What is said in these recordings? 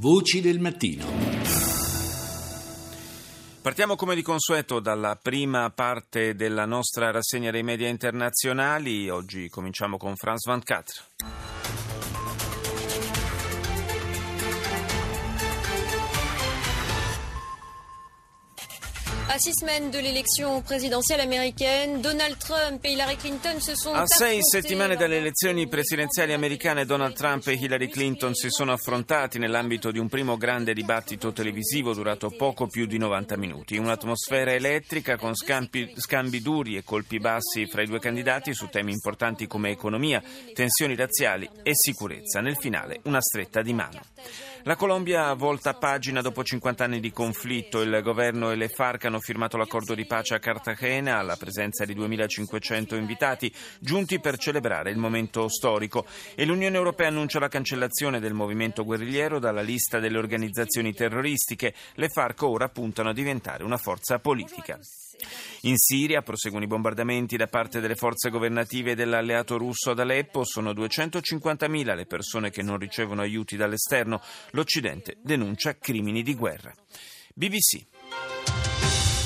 Voci del mattino. Partiamo come di consueto dalla prima parte della nostra rassegna dei media internazionali. Oggi cominciamo con Franz Van Catre. À six semaines de l'élection présidentielle américaine, Donald Trump e Hillary Clinton se sono A sei settimane dalle elezioni presidenziali americane, Donald Trump e Hillary Clinton si sono affrontati nell'ambito di un primo grande dibattito televisivo durato poco più di 90 minuti. Un'atmosfera elettrica con scampi, scambi duri e colpi bassi fra i due candidati su temi importanti come economia, tensioni razziali e sicurezza. Nel finale una stretta di mano. La Colombia volta pagina dopo 50 anni di conflitto. Il governo e le FARC hanno firmato l'accordo di pace a Cartagena alla presenza di 2500 invitati giunti per celebrare il momento storico e l'Unione Europea annuncia la cancellazione del movimento guerrigliero dalla lista delle organizzazioni terroristiche. Le FARC ora puntano a diventare una forza politica. In Siria proseguono i bombardamenti da parte delle forze governative dell'alleato russo ad Aleppo. Sono 250.000 le persone che non ricevono aiuti dall'esterno. L'Occidente denuncia crimini di guerra. BBC.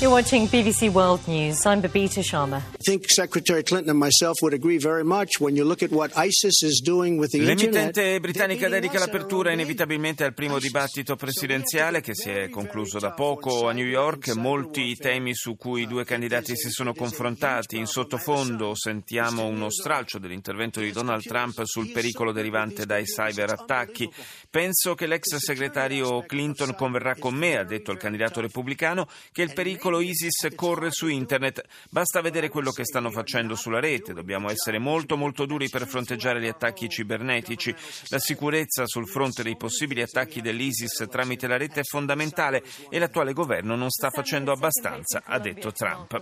You're watching BBC World News. I'm Babita Sharma. I think Secretary Clinton and myself would agree very much when you look at what ISIS is doing with the internet. L'emittente britannica dedica l'apertura inevitabilmente al primo dibattito presidenziale che si è concluso da poco a New York. Molti temi su cui i due candidati si sono confrontati. In sottofondo sentiamo uno stralcio dell'intervento di Donald Trump sul pericolo derivante dai cyberattacchi. Penso che l'ex segretario Clinton converrà con me, ha detto il candidato repubblicano, che il pericolo ISIS corre su internet. Basta vedere quello che stanno facendo sulla rete. Dobbiamo essere molto molto duri per fronteggiare gli attacchi cibernetici. La sicurezza sul fronte dei possibili attacchi dell'ISIS tramite la rete è fondamentale e l'attuale governo non sta facendo abbastanza, ha detto Trump.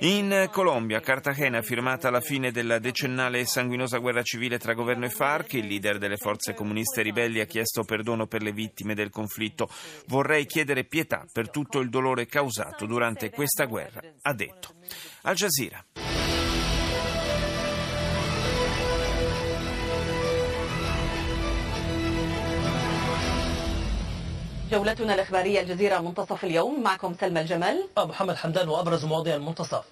In Colombia, Cartagena firmata la fine della decennale e sanguinosa guerra civile tra governo e FARC. Il leader delle forze comuniste ribelli ha chiesto perdono per le vittime del conflitto. Vorrei chiedere pietà per tutto il dolore causato durante questa guerra, ha detto. Al Jazeera. جولتنا الإخبارية الجزيرة منتصف اليوم معكم سلمى الجمل محمد حمدان وابرز مواضيع المنتصف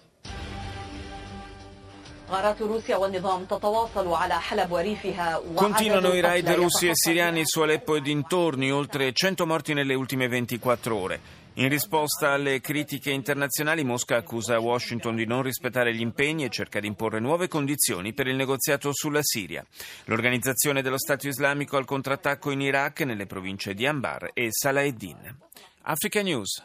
غارات روسيا والنظام تتواصل على حلب وريفها Continuano i raid القتلى russi e يتخطى siriani su Aleppo e dintorni, oltre 100 morti nelle ultime 24 ore. In risposta alle critiche internazionali, Mosca accusa Washington di non rispettare gli impegni e cerca di imporre nuove condizioni per il negoziato sulla Siria. L'organizzazione dello Stato islamico al contrattacco in Iraq nelle province di Anbar e Salaheddin. Africa News.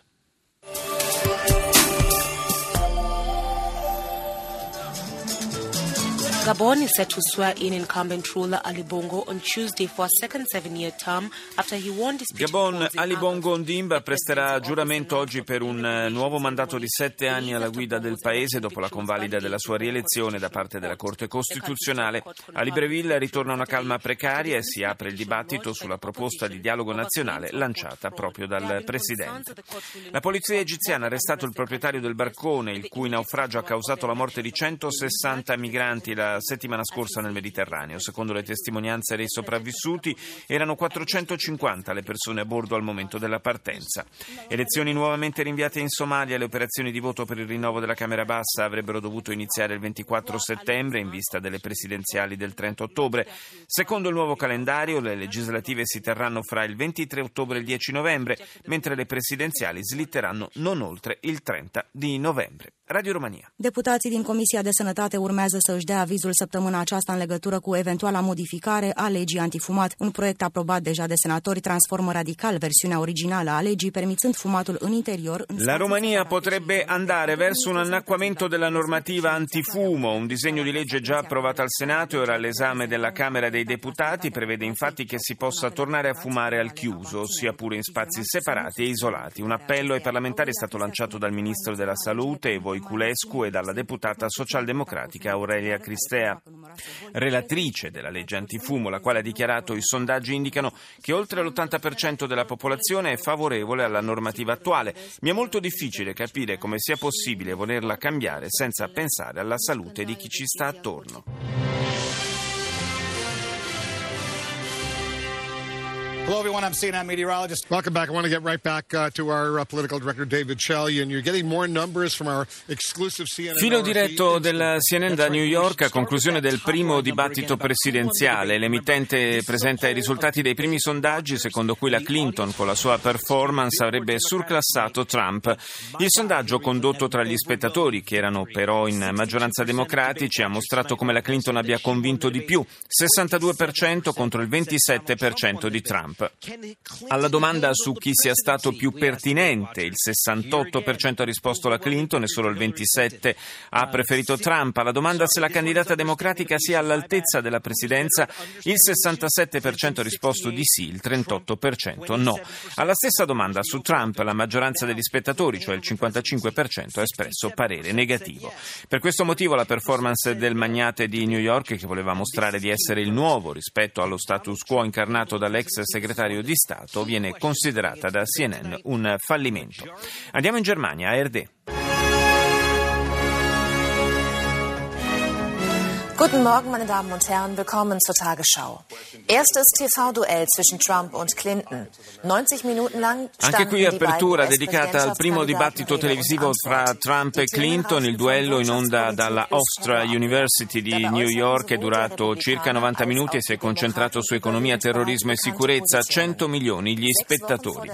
Gabon is set to swear in incumbent ruler Ali Bongo on Tuesday for a second seven-year term after he won Gabon Ali Bongo. Ondimba presterà giuramento oggi per un eh, nuovo mandato di sette anni alla guida del paese dopo la convalida della sua rielezione da parte della Corte Costituzionale. A Libreville ritorna una calma precaria e si apre il dibattito sulla proposta di dialogo nazionale lanciata proprio dal Presidente. La polizia egiziana ha arrestato il proprietario del barcone il cui naufragio ha causato la morte di 160 migranti la settimana scorsa nel Mediterraneo. Secondo le testimonianze dei sopravvissuti erano 450 le persone a bordo al momento della partenza. Elezioni nuovamente rinviate in Somalia, le operazioni di voto per il rinnovo della Camera Bassa avrebbero dovuto iniziare il 24 settembre in vista delle presidenziali del 30 ottobre. Secondo il nuovo calendario, le legislative si terranno fra il 23 ottobre e il 10 novembre, mentre le presidenziali slitteranno non oltre il 30 di novembre. Radio Romania. Deputații din Comisia de Sănătate urmează să își dea avizul săptămâna aceasta în legătură cu eventuala modificare a legii antifumat. Un proiect aprobat deja de senatori transformă radical versiunea originală a legii, permițând fumatul în interior. În La Romania potrebbe andare verso un annacquamento della normativa antifumo. Un disegno di legge già approvato al Senato e ora all'esame della Camera dei Deputati prevede infatti che si possa tornare a fumare al chiuso, sia pure in spazi separati e isolati. Un appello ai parlamentari è stato lanciato dal Ministro della Salute, Voiculescu, e dalla deputata socialdemocratica Aurelia Cristea, relatrice della legge antifumo, la quale ha dichiarato i sondaggi indicano che oltre l'80% della popolazione è favorevole alla normativa attuale. Mi è molto difficile capire come sia possibile volerla cambiare senza pensare alla salute di chi ci sta attorno. Hello, everyone. I'm CNN meteorologist. Welcome back. I want to get right back uh, to our uh, political director, David Shelley, and you're getting more numbers from our exclusive CNN. Filo diretto del CNN da New York a conclusione del primo dibattito presidenziale. L'emittente presenta i risultati dei primi sondaggi secondo cui la Clinton con la sua performance avrebbe surclassato Trump. Il sondaggio condotto tra gli spettatori, che erano però in maggioranza democratici, ha mostrato come la Clinton abbia convinto di più, 62% contro il 27% di Trump. Alla domanda su chi sia stato più pertinente, il 68% ha risposto la Clinton e solo il 27% ha preferito Trump. Alla domanda se la candidata democratica sia all'altezza della presidenza, il 67% ha risposto di sì, il 38% no. Alla stessa domanda su Trump, la maggioranza degli spettatori, cioè il 55%, ha espresso parere negativo. Per questo motivo la performance del magnate di New York, che voleva mostrare di essere il nuovo rispetto allo status quo incarnato dall'ex segretario segretario di Stato viene considerata da CNN un fallimento. Andiamo in Germania, a Guten Morgen, meine Damen und Herren. Willkommen zur Tagesschau. Erstes TV-Duell zwischen Trump und Clinton. 90 Minuten lang Anche qui apertura dedicata al primo dibattito televisivo fra Trump e Clinton. Il duello in onda dalla Hofstra University di New York è durato circa 90 minuti e si è concentrato su economia, terrorismo e sicurezza. 100 milioni gli spettatori.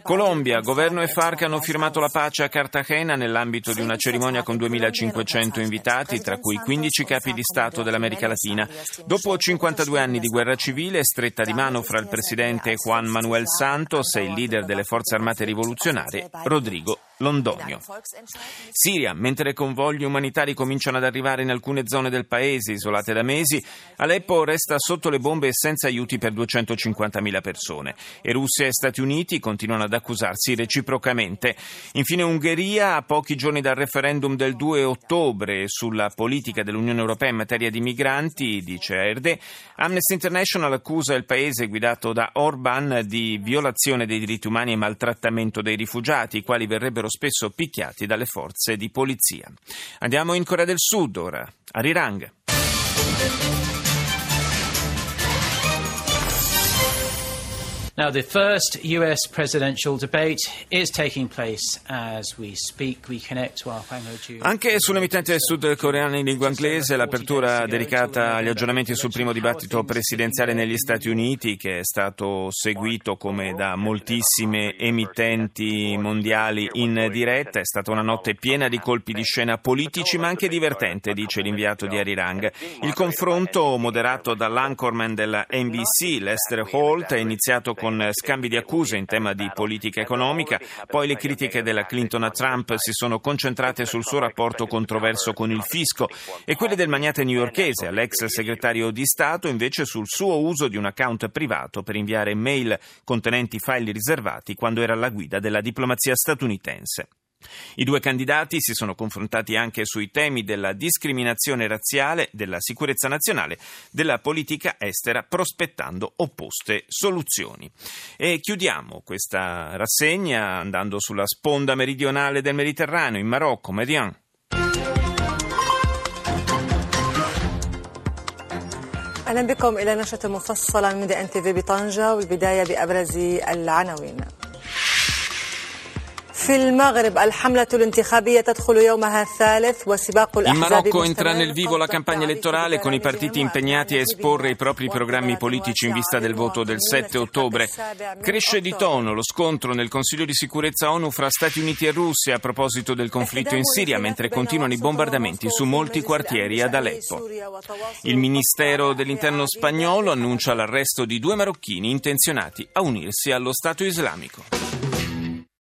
Colombia, governo e FARC hanno firmato la pace a Cartagena nell'ambito di una cerimonia con 2500 invitati, tra cui 15 capi di Stato Stato dell'America Latina. Dopo 52 anni di guerra civile, stretta di mano fra il presidente Juan Manuel Santos e il leader delle forze armate rivoluzionarie, Rodrigo Londonio. Siria, mentre convogli umanitari cominciano ad arrivare in alcune zone del paese isolate da mesi, Aleppo resta sotto le bombe e senza aiuti per 250.000 persone e Russia e Stati Uniti continuano ad accusarsi reciprocamente. Infine Ungheria, a pochi giorni dal referendum del 2 ottobre sulla politica dell'Unione Europea in materia di migranti, dice Erde, Amnesty International accusa il paese guidato da Orban di violazione dei diritti umani e maltrattamento dei rifugiati, i quali verrebbero venissero spesso picchiati dalle forze di polizia. Andiamo in Corea del Sud ora, a Rirang. Now, the first US presidential debate is taking place as we speak. We connect to our Anche sull'emittente sudcoreana in lingua inglese, l'apertura dedicata agli aggiornamenti sul primo dibattito presidenziale negli Stati Uniti, che è stato seguito come da moltissime emittenti mondiali in diretta, è stata una notte piena di colpi di scena politici, ma anche divertente, dice l'inviato di Arirang. Il confronto, moderato dall'anchorman della NBC, Lester Holt, è iniziato con con scambi di accuse in tema di politica economica, poi le critiche della Clinton a Trump si sono concentrate sul suo rapporto controverso con il fisco e quelle del magnate newyorkese, all'ex segretario di Stato, invece sul suo uso di un account privato per inviare mail contenenti file riservati quando era alla guida della diplomazia statunitense. I due candidati si sono confrontati anche sui temi della discriminazione razziale, della sicurezza nazionale, della politica estera, prospettando opposte soluzioni. E chiudiamo questa rassegna andando sulla sponda meridionale del Mediterraneo, in Marocco, Median. اهلا بكم الى نشره مفصله من ميديا ان تي في بطنجه والبدايه بابرز العناوين in Marocco entra nel vivo la campagna elettorale con i partiti impegnati a esporre i propri programmi politici in vista del voto del 7 ottobre. Cresce di tono lo scontro nel Consiglio di sicurezza ONU fra Stati Uniti e Russia a proposito del conflitto in Siria, mentre continuano i bombardamenti su molti quartieri ad Aleppo. Il Ministero dell'Interno spagnolo annuncia l'arresto di due marocchini intenzionati a unirsi allo Stato islamico.